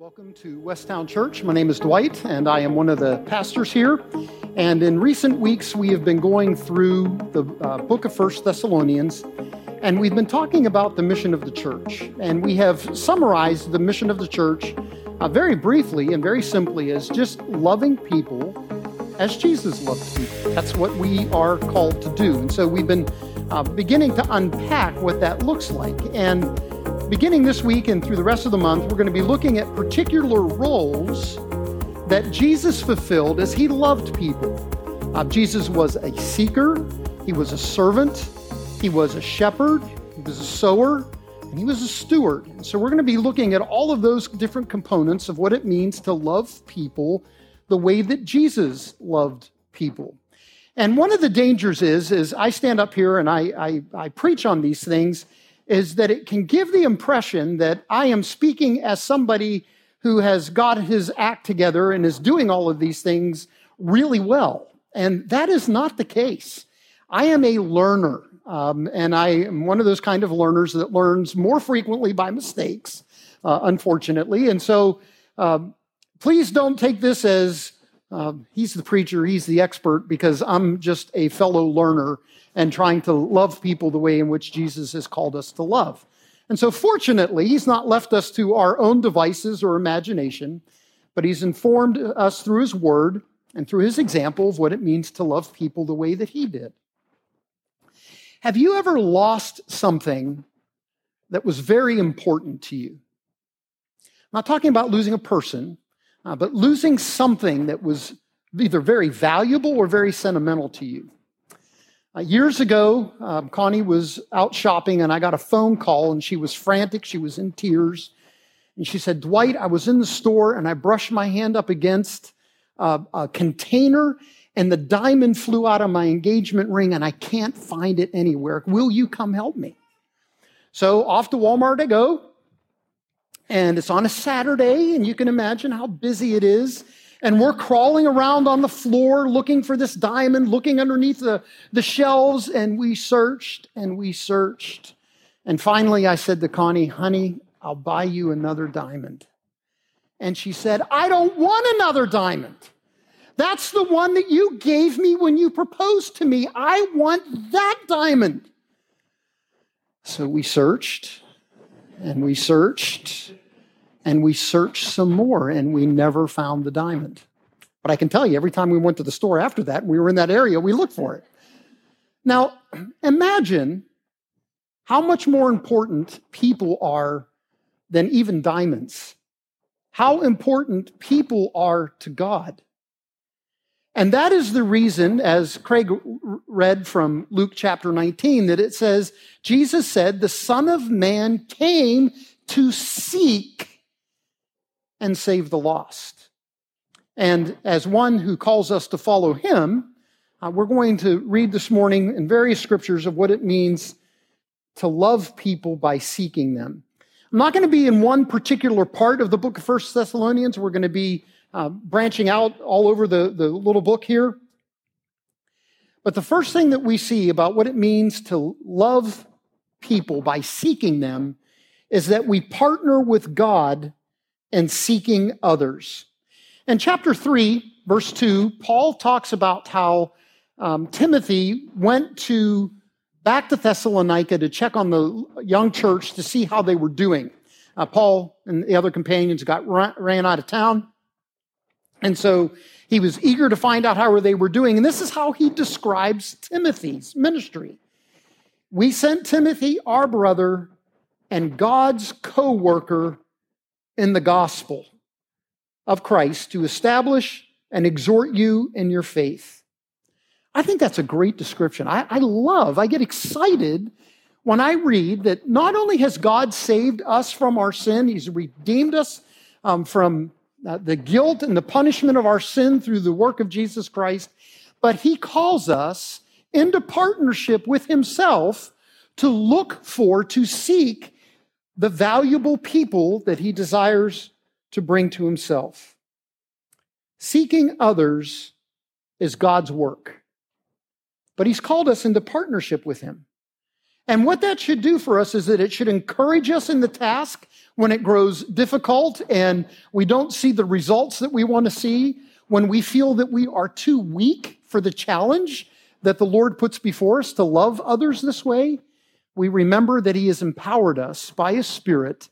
Welcome to Westtown Church. My name is Dwight, and I am one of the pastors here. And in recent weeks, we have been going through the uh, book of First Thessalonians, and we've been talking about the mission of the church. And we have summarized the mission of the church uh, very briefly and very simply as just loving people as Jesus loved people. That's what we are called to do. And so we've been uh, beginning to unpack what that looks like. And beginning this week and through the rest of the month, we're going to be looking at particular roles that Jesus fulfilled as he loved people. Uh, Jesus was a seeker, he was a servant, he was a shepherd, he was a sower, and he was a steward. So we're going to be looking at all of those different components of what it means to love people the way that Jesus loved people. And one of the dangers is, is I stand up here and I, I, I preach on these things, is that it can give the impression that I am speaking as somebody who has got his act together and is doing all of these things really well. And that is not the case. I am a learner, um, and I am one of those kind of learners that learns more frequently by mistakes, uh, unfortunately. And so um, please don't take this as uh, he's the preacher, he's the expert, because I'm just a fellow learner and trying to love people the way in which Jesus has called us to love. And so, fortunately, he's not left us to our own devices or imagination, but he's informed us through his word and through his example of what it means to love people the way that he did. Have you ever lost something that was very important to you? I'm not talking about losing a person, uh, but losing something that was either very valuable or very sentimental to you. Uh, years ago, um, Connie was out shopping and I got a phone call and she was frantic. She was in tears. And she said, Dwight, I was in the store and I brushed my hand up against uh, a container and the diamond flew out of my engagement ring and I can't find it anywhere. Will you come help me? So off to Walmart I go. And it's on a Saturday, and you can imagine how busy it is and we're crawling around on the floor looking for this diamond, looking underneath the, the shelves, and we searched and we searched. And finally, I said to Connie, honey, I'll buy you another diamond. And she said, I don't want another diamond. That's the one that you gave me when you proposed to me. I want that diamond. So we searched and we searched and we searched some more and we never found the diamond. But I can tell you, every time we went to the store after that, we were in that area, we looked for it. Now, imagine how much more important people are than even diamonds. How important people are to God. And that is the reason, as Craig read from Luke chapter 19, that it says, Jesus said, The Son of Man came to seek and save the lost. And as one who calls us to follow him, uh, we're going to read this morning in various scriptures of what it means to love people by seeking them. I'm not going to be in one particular part of the book of First Thessalonians. We're going to be uh, branching out all over the, the little book here. But the first thing that we see about what it means to love people by seeking them is that we partner with God and seeking others. In chapter 3, verse 2, Paul talks about how um, Timothy went to back to Thessalonica to check on the young church to see how they were doing. Uh, Paul and the other companions got ran out of town. And so he was eager to find out how they were doing. And this is how he describes Timothy's ministry. We sent Timothy, our brother, and God's co worker in the gospel of Christ to establish and exhort you in your faith. I think that's a great description. I, I, love, I get excited when I read that not only has God saved us from our sin, He's redeemed us um, from uh, the guilt and the punishment of our sin through the work of Jesus Christ, but He calls us into partnership with Himself to look for, to seek, the valuable people that he desires to bring to himself. Seeking others is God's work, but he's called us into partnership with him. And what that should do for us is that it should encourage us in the task when it grows difficult and we don't see the results that we want to see, when we feel that we are too weak for the challenge that the Lord puts before us to love others this way, we remember that He has empowered us by His Spirit,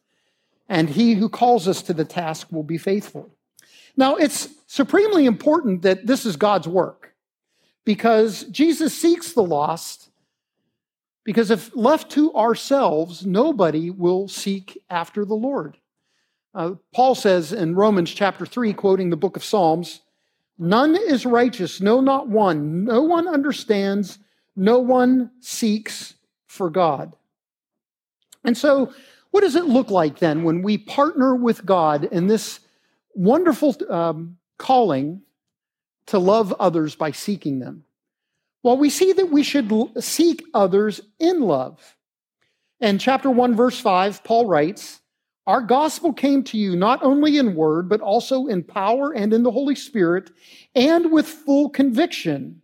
and He who calls us to the task will be faithful. Now, it's supremely important that this is God's work because Jesus seeks the lost. Because if left to ourselves, nobody will seek after the Lord. Uh, Paul says in Romans chapter 3, quoting the book of Psalms, None is righteous, no, not one. No one understands, no one seeks for God. And so, what does it look like then when we partner with God in this wonderful um, calling to love others by seeking them? Well, we see that we should seek others in love. In chapter 1, verse 5, Paul writes, Our gospel came to you not only in word, but also in power and in the Holy Spirit, and with full conviction.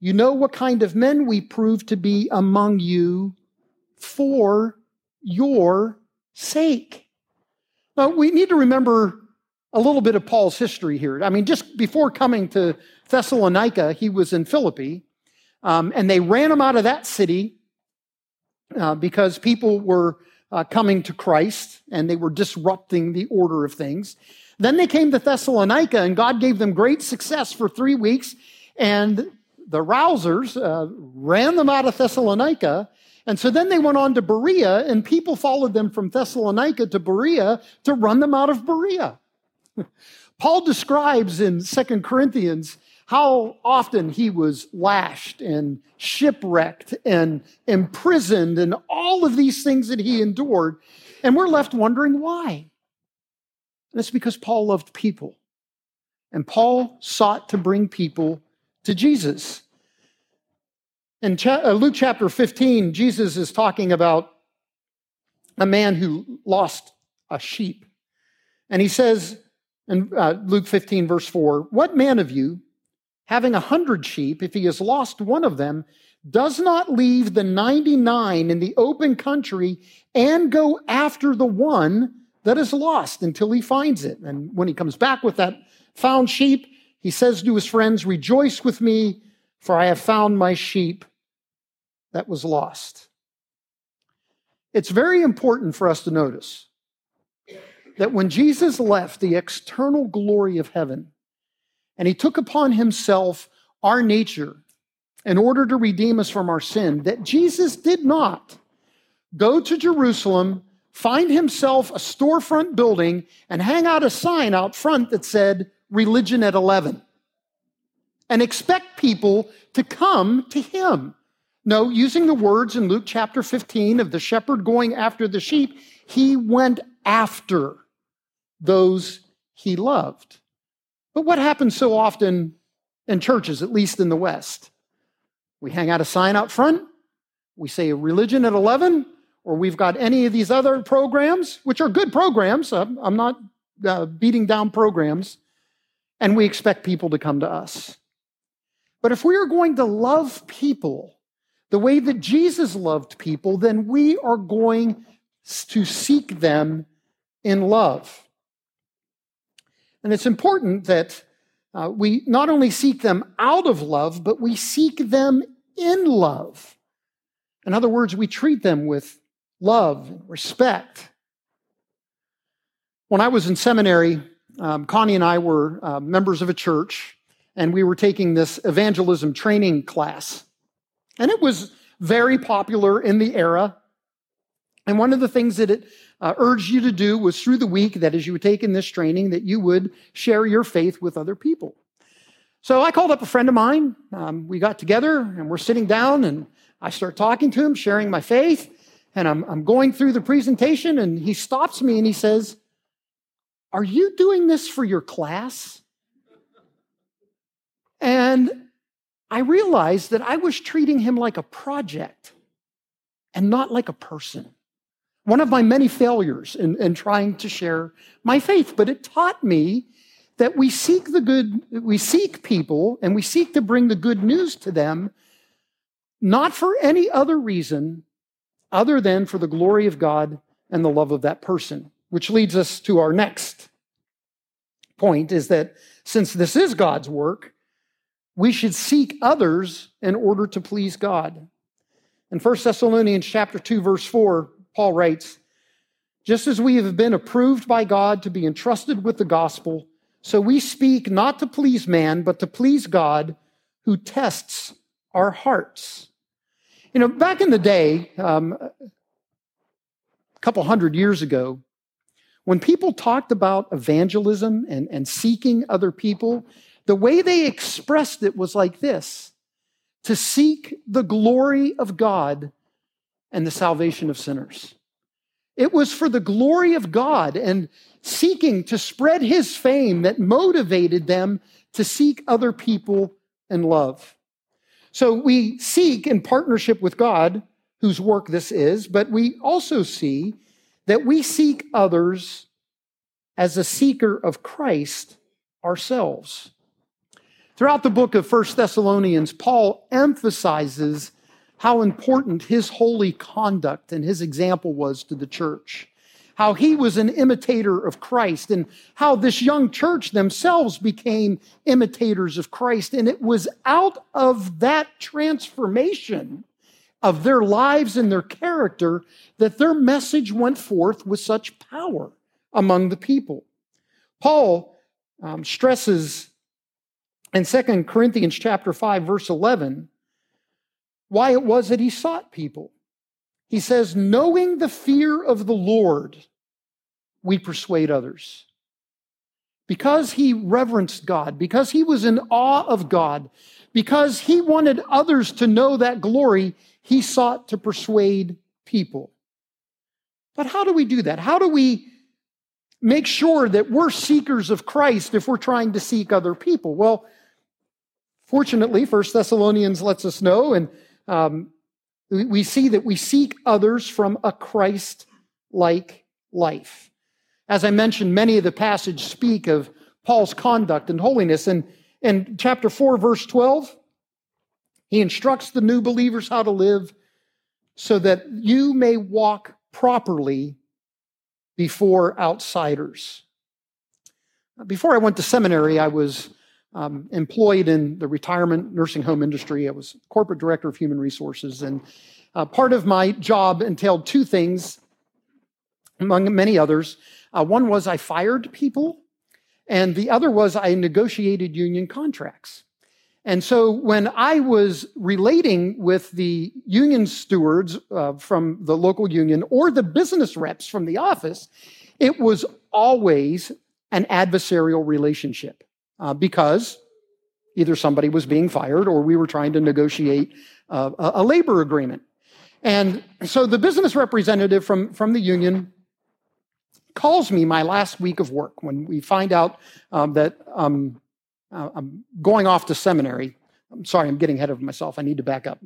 You know what kind of men we prove to be among you for your sake. Now, we need to remember a little bit of Paul's history here. I mean, just before coming to Thessalonica, he was in Philippi, um, and they ran him out of that city uh, because people were uh, coming to Christ and they were disrupting the order of things. Then they came to Thessalonica, and God gave them great success for three weeks. And the rousers uh, ran them out of Thessalonica. And so then they went on to Berea, and people followed them from Thessalonica to Berea to run them out of Berea. Paul describes in Second Corinthians how often he was lashed and shipwrecked and imprisoned and all of these things that he endured. And we're left wondering why. And it's because Paul loved people. And Paul sought to bring people to Jesus. In uh, Luke chapter 15, Jesus is talking about a man who lost a sheep. And he says in uh, Luke 15, verse 4 What man of you, having a hundred sheep, if he has lost one of them, does not leave the 99 in the open country and go after the one that is lost until he finds it? And when he comes back with that found sheep, he says to his friends, Rejoice with me, for I have found my sheep that was lost. It's very important for us to notice that when Jesus left the external glory of heaven and he took upon himself our nature in order to redeem us from our sin, that Jesus did not go to Jerusalem, find himself a storefront building, and hang out a sign out front that said, religion at 11 and expect people to come to him. No, using the words in Luke chapter 15 of the shepherd going after the sheep, he went after those he loved. But what happens so often in churches, at least in the West? We hang out a sign out front, we say religion at 11, or we've got any of these other programs, which are good programs. I'm not uh, beating down programs and we expect people to come to us. But if we are going to love people the way that Jesus loved people, then we are going to seek them in love. And it's important that uh, we not only seek them out of love, but we seek them in love. In other words, we treat them with love and respect. When I was in seminary, um, Connie and I were uh, members of a church, and we were taking this evangelism training class. And it was very popular in the era. And one of the things that it uh, urged you to do was through the week, that as you were taking this training, that you would share your faith with other people. So I called up a friend of mine. Um, we got together and we're sitting down, and I start talking to him, sharing my faith. And I'm, I'm going through the presentation, and he stops me and he says, are you doing this for your class? And I realized that I was treating him like a project and not like a person. One of my many failures in, in trying to share my faith, but it taught me that we seek the good, we seek people and we seek to bring the good news to them, not for any other reason other than for the glory of God and the love of that person. Which leads us to our next point is that since this is God's work, we should seek others in order to please God. In 1 Thessalonians chapter 2 verse 4, Paul writes, just as we have been approved by God to be entrusted with the gospel, so we speak not to please man, but to please God who tests our hearts. You know, back in the day, um, a couple hundred years ago, when people talked about evangelism and, and seeking other people, the way they expressed it was like this to seek the glory of God and the salvation of sinners. It was for the glory of God and seeking to spread his fame that motivated them to seek other people and love. So we seek in partnership with God, whose work this is, but we also see that we seek others as a seeker of Christ ourselves. Throughout the book of First Thessalonians, Paul emphasizes how important his holy conduct and his example was to the church. How he was an imitator of Christ, and how this young church themselves became imitators of Christ. And it was out of that transformation of their lives and their character that their message went forth with such power among the people. Paul um, stresses in 2 Corinthians chapter 5 verse 11 why it was that he sought people. He says, knowing the fear of the Lord, we persuade others. Because he reverenced God, because he was in awe of God, because he wanted others to know that glory, he sought to persuade people. But how do we do that? How do we make sure that we're seekers of Christ if we're trying to seek other people? Well, fortunately, First Thessalonians lets us know, and um, we see that we seek others from a Christ like life. As I mentioned, many of the passages speak of Paul's conduct and holiness. And in chapter 4, verse 12, he instructs the new believers how to live so that you may walk properly before outsiders. Before I went to seminary, I was um, employed in the retirement nursing home industry. I was corporate director of human resources. And uh, part of my job entailed two things, among many others. Uh, one was I fired people, and the other was I negotiated union contracts. And so when I was relating with the union stewards uh, from the local union or the business reps from the office, it was always an adversarial relationship uh, because either somebody was being fired or we were trying to negotiate uh, a labor agreement. And so the business representative from, from the union calls me my last week of work when we find out um, that um, uh, I'm going off to seminary. I'm sorry, I'm getting ahead of myself. I need to back up.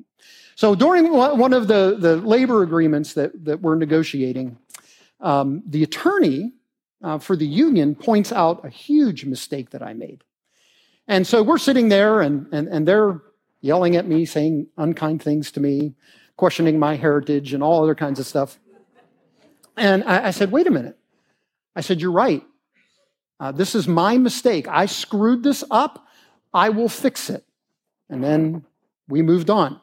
So during one of the, the labor agreements that, that we're negotiating, um, the attorney uh, for the union points out a huge mistake that I made. And so we're sitting there and, and, and they're yelling at me, saying unkind things to me, questioning my heritage and all other kinds of stuff. And I, I said, wait a minute. I said, you're right. Uh, this is my mistake. I screwed this up. I will fix it. And then we moved on.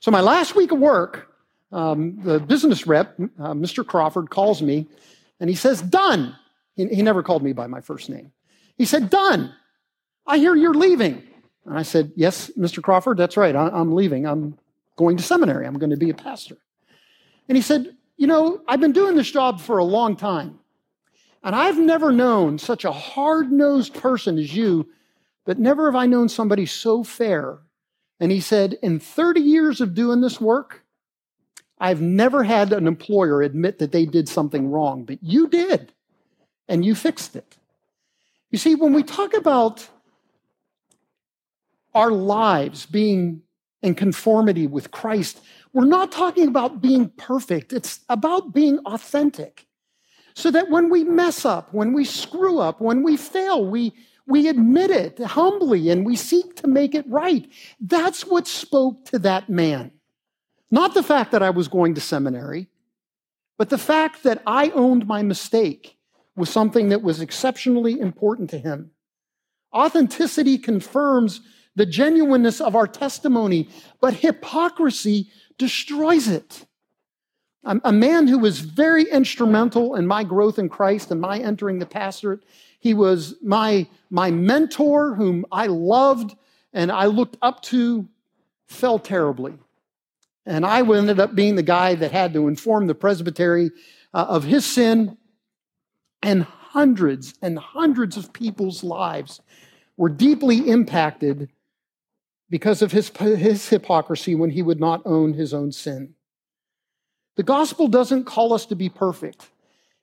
So my last week of work, um, the business rep, uh, Mr. Crawford, calls me and he says, done. He, he never called me by my first name. He said, Done. I hear you're leaving. And I said, Yes, Mr. Crawford, that's right. I, I'm leaving. I'm going to seminary. I'm going to be a pastor. And he said, You know, I've been doing this job for a long time. And I've never known such a hard nosed person as you, but never have I known somebody so fair. And he said, In 30 years of doing this work, I've never had an employer admit that they did something wrong, but you did and you fixed it. You see, when we talk about our lives being in conformity with Christ, we're not talking about being perfect. It's about being authentic. So that when we mess up, when we screw up, when we fail, we, we admit it humbly and we seek to make it right. That's what spoke to that man. Not the fact that I was going to seminary, but the fact that I owned my mistake was something that was exceptionally important to him. Authenticity confirms the genuineness of our testimony, but hypocrisy destroys it. A man who was very instrumental in my growth in Christ and my entering the pastorate. He was my, my mentor, whom I loved and I looked up to, fell terribly. And I ended up being the guy that had to inform the presbytery uh, of his sin. And hundreds and hundreds of people's lives were deeply impacted because of his, his hypocrisy when he would not own his own sin. The gospel doesn't call us to be perfect.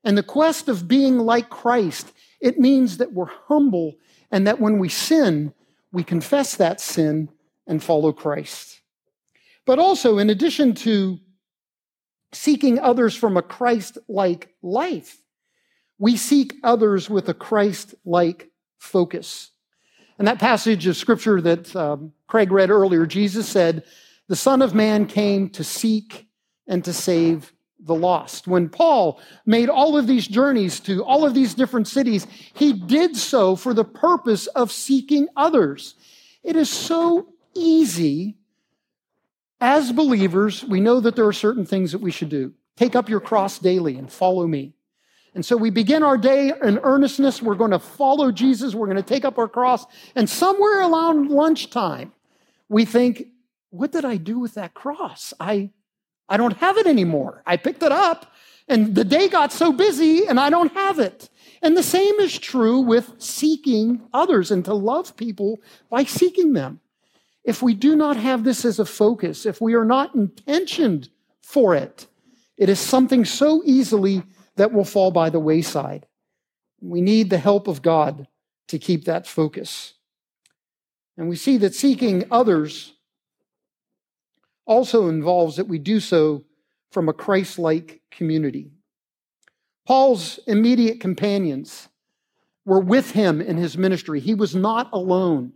And the quest of being like Christ, it means that we're humble and that when we sin, we confess that sin and follow Christ. But also, in addition to seeking others from a Christ like life, we seek others with a Christ like focus. And that passage of scripture that um, Craig read earlier, Jesus said, The Son of Man came to seek and to save the lost. When Paul made all of these journeys to all of these different cities, he did so for the purpose of seeking others. It is so easy as believers, we know that there are certain things that we should do. Take up your cross daily and follow me. And so we begin our day in earnestness. We're going to follow Jesus. We're going to take up our cross. And somewhere around lunchtime, we think, what did I do with that cross? I, I don't have it anymore. I picked it up and the day got so busy and I don't have it. And the same is true with seeking others and to love people by seeking them. If we do not have this as a focus, if we are not intentioned for it, it is something so easily that will fall by the wayside. We need the help of God to keep that focus. And we see that seeking others also involves that we do so from a Christ like community. Paul's immediate companions were with him in his ministry. He was not alone.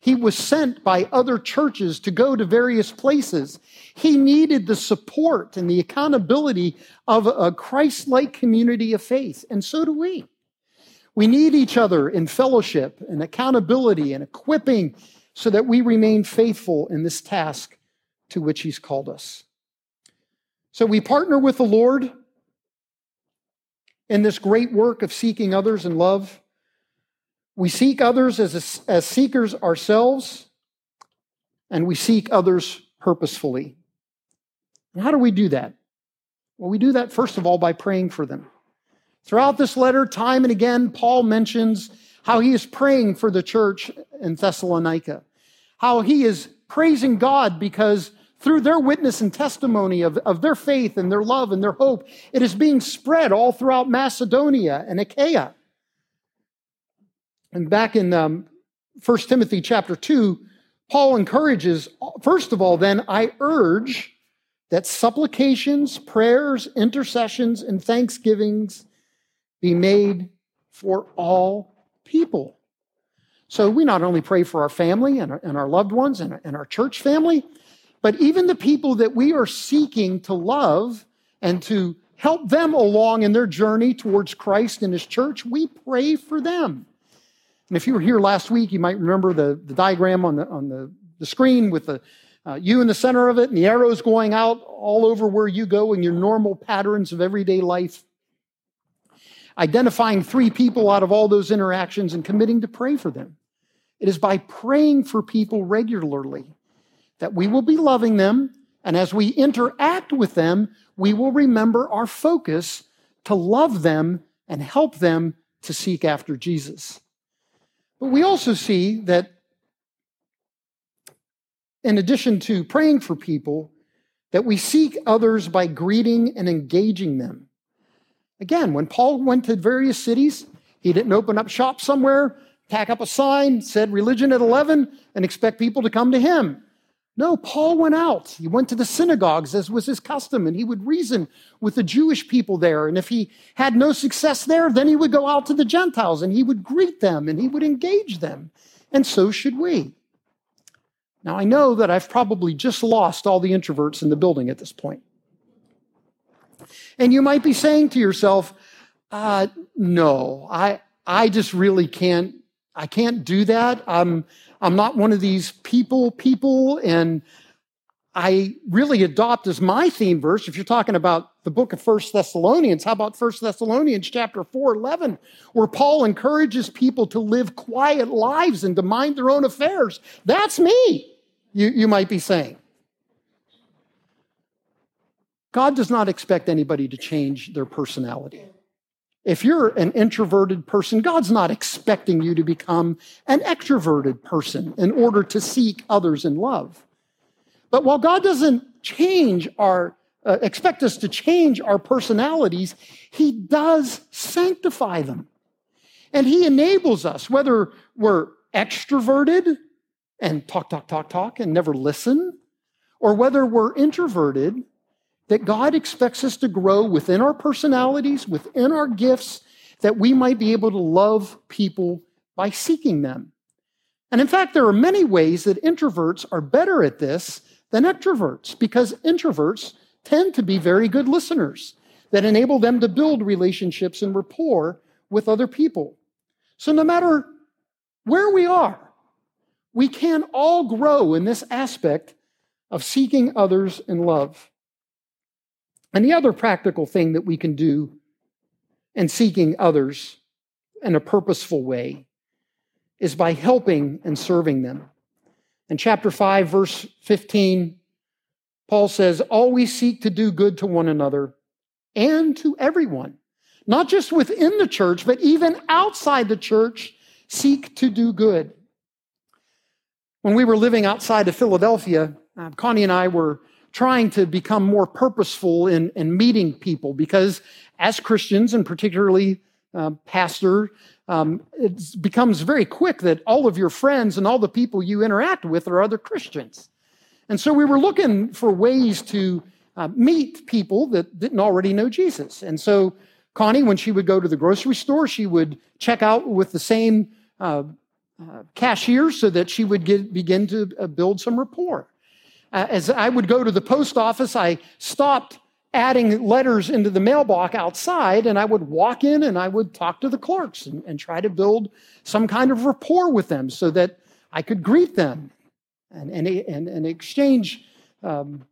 He was sent by other churches to go to various places. He needed the support and the accountability of a Christ like community of faith, and so do we. We need each other in fellowship and accountability and equipping so that we remain faithful in this task to which He's called us. So we partner with the Lord in this great work of seeking others in love. We seek others as, as seekers ourselves, and we seek others purposefully. And how do we do that? Well, we do that first of all by praying for them. Throughout this letter, time and again, Paul mentions how he is praying for the church in Thessalonica, how he is praising God because through their witness and testimony of, of their faith and their love and their hope, it is being spread all throughout Macedonia and Achaia. And back in um, 1 Timothy chapter 2, Paul encourages, first of all, then I urge that supplications, prayers, intercessions, and thanksgivings be made for all people. So we not only pray for our family and our, and our loved ones and, and our church family, but even the people that we are seeking to love and to help them along in their journey towards Christ and His church, we pray for them. And if you were here last week, you might remember the, the diagram on the, on the, the screen with the uh, you in the center of it and the arrows going out all over where you go in your normal patterns of everyday life. Identifying three people out of all those interactions and committing to pray for them. It is by praying for people regularly that we will be loving them. And as we interact with them, we will remember our focus to love them and help them to seek after Jesus. But we also see that in addition to praying for people, that we seek others by greeting and engaging them. Again, when Paul went to various cities, he didn't open up shop somewhere, tack up a sign, said religion at 11, and expect people to come to him. No, Paul went out. He went to the synagogues, as was his custom, and he would reason with the Jewish people there. And if he had no success there, then he would go out to the Gentiles and he would greet them and he would engage them. And so should we. Now, I know that I've probably just lost all the introverts in the building at this point. And you might be saying to yourself, uh, no, I, I just really can't, I can't do that. I'm, I'm not one of these people people, and I really adopt as my theme verse, if you're talking about the book of First Thessalonians, how about First Thessalonians chapter 4, 11, where Paul encourages people to live quiet lives and to mind their own affairs? That's me, you, you might be saying. God does not expect anybody to change their personality. If you're an introverted person, God's not expecting you to become an extroverted person in order to seek others in love. But while God doesn't change our, uh, expect us to change our personalities, He does sanctify them. And He enables us, whether we're extroverted and talk, talk, talk, talk and never listen, or whether we're introverted, that God expects us to grow within our personalities, within our gifts, that we might be able to love people by seeking them. And in fact, there are many ways that introverts are better at this than extroverts because introverts tend to be very good listeners that enable them to build relationships and rapport with other people. So, no matter where we are, we can all grow in this aspect of seeking others in love. And the other practical thing that we can do in seeking others in a purposeful way is by helping and serving them. In chapter 5, verse 15, Paul says, Always seek to do good to one another and to everyone, not just within the church, but even outside the church, seek to do good. When we were living outside of Philadelphia, uh, Connie and I were trying to become more purposeful in, in meeting people because, as Christians, and particularly uh, pastor, um, it becomes very quick that all of your friends and all the people you interact with are other Christians. And so we were looking for ways to uh, meet people that didn't already know Jesus. And so Connie, when she would go to the grocery store, she would check out with the same uh, uh, cashier so that she would get, begin to uh, build some rapport. Uh, as I would go to the post office, I stopped adding letters into the mailbox outside, and I would walk in and I would talk to the clerks and, and try to build some kind of rapport with them so that I could greet them and, and, and, and exchange um,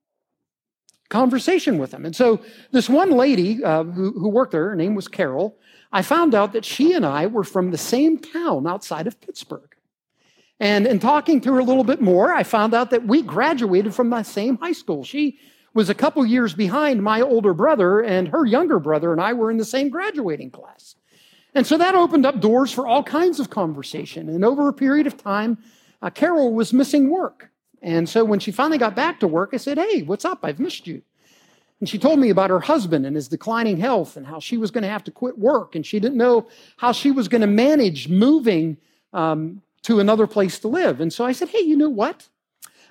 conversation with them. And so, this one lady uh, who, who worked there, her name was Carol, I found out that she and I were from the same town outside of Pittsburgh. And in talking to her a little bit more, I found out that we graduated from the same high school. She was a couple years behind my older brother, and her younger brother and I were in the same graduating class. And so that opened up doors for all kinds of conversation. And over a period of time, uh, Carol was missing work. And so when she finally got back to work, I said, Hey, what's up? I've missed you. And she told me about her husband and his declining health and how she was going to have to quit work. And she didn't know how she was going to manage moving um, to another place to live. And so I said, Hey, you know what?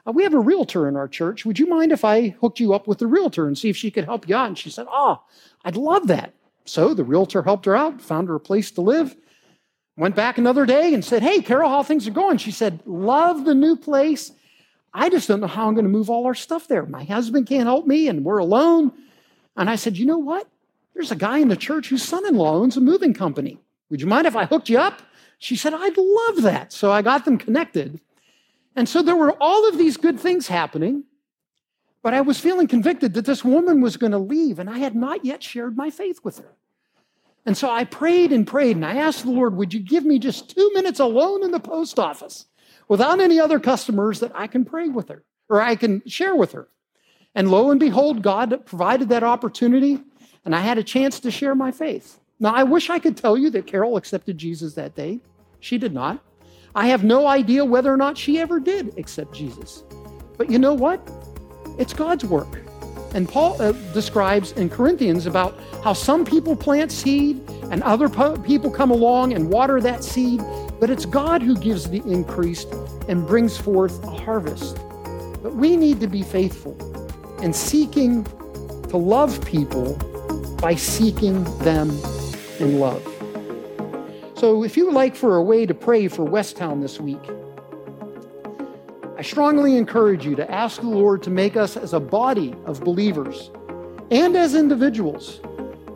uh, we have a realtor in our church. Would you mind if I hooked you up with the realtor and see if she could help you out? And she said, Oh, I'd love that. So the realtor helped her out, found her a place to live. Went back another day and said, Hey, Carol, how things are going? She said, Love the new place. I just don't know how I'm going to move all our stuff there. My husband can't help me and we're alone. And I said, You know what? There's a guy in the church whose son in law owns a moving company. Would you mind if I hooked you up? She said, I'd love that. So I got them connected. And so there were all of these good things happening, but I was feeling convicted that this woman was going to leave, and I had not yet shared my faith with her. And so I prayed and prayed, and I asked the Lord, Would you give me just two minutes alone in the post office without any other customers that I can pray with her or I can share with her? And lo and behold, God provided that opportunity, and I had a chance to share my faith. Now, I wish I could tell you that Carol accepted Jesus that day. She did not. I have no idea whether or not she ever did accept Jesus. But you know what? It's God's work. And Paul uh, describes in Corinthians about how some people plant seed and other po- people come along and water that seed, but it's God who gives the increase and brings forth a harvest. But we need to be faithful in seeking to love people by seeking them in love. So if you would like for a way to pray for Westtown this week, I strongly encourage you to ask the Lord to make us as a body of believers and as individuals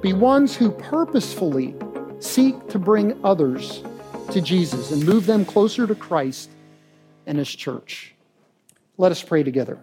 be ones who purposefully seek to bring others to Jesus and move them closer to Christ and His church. Let us pray together.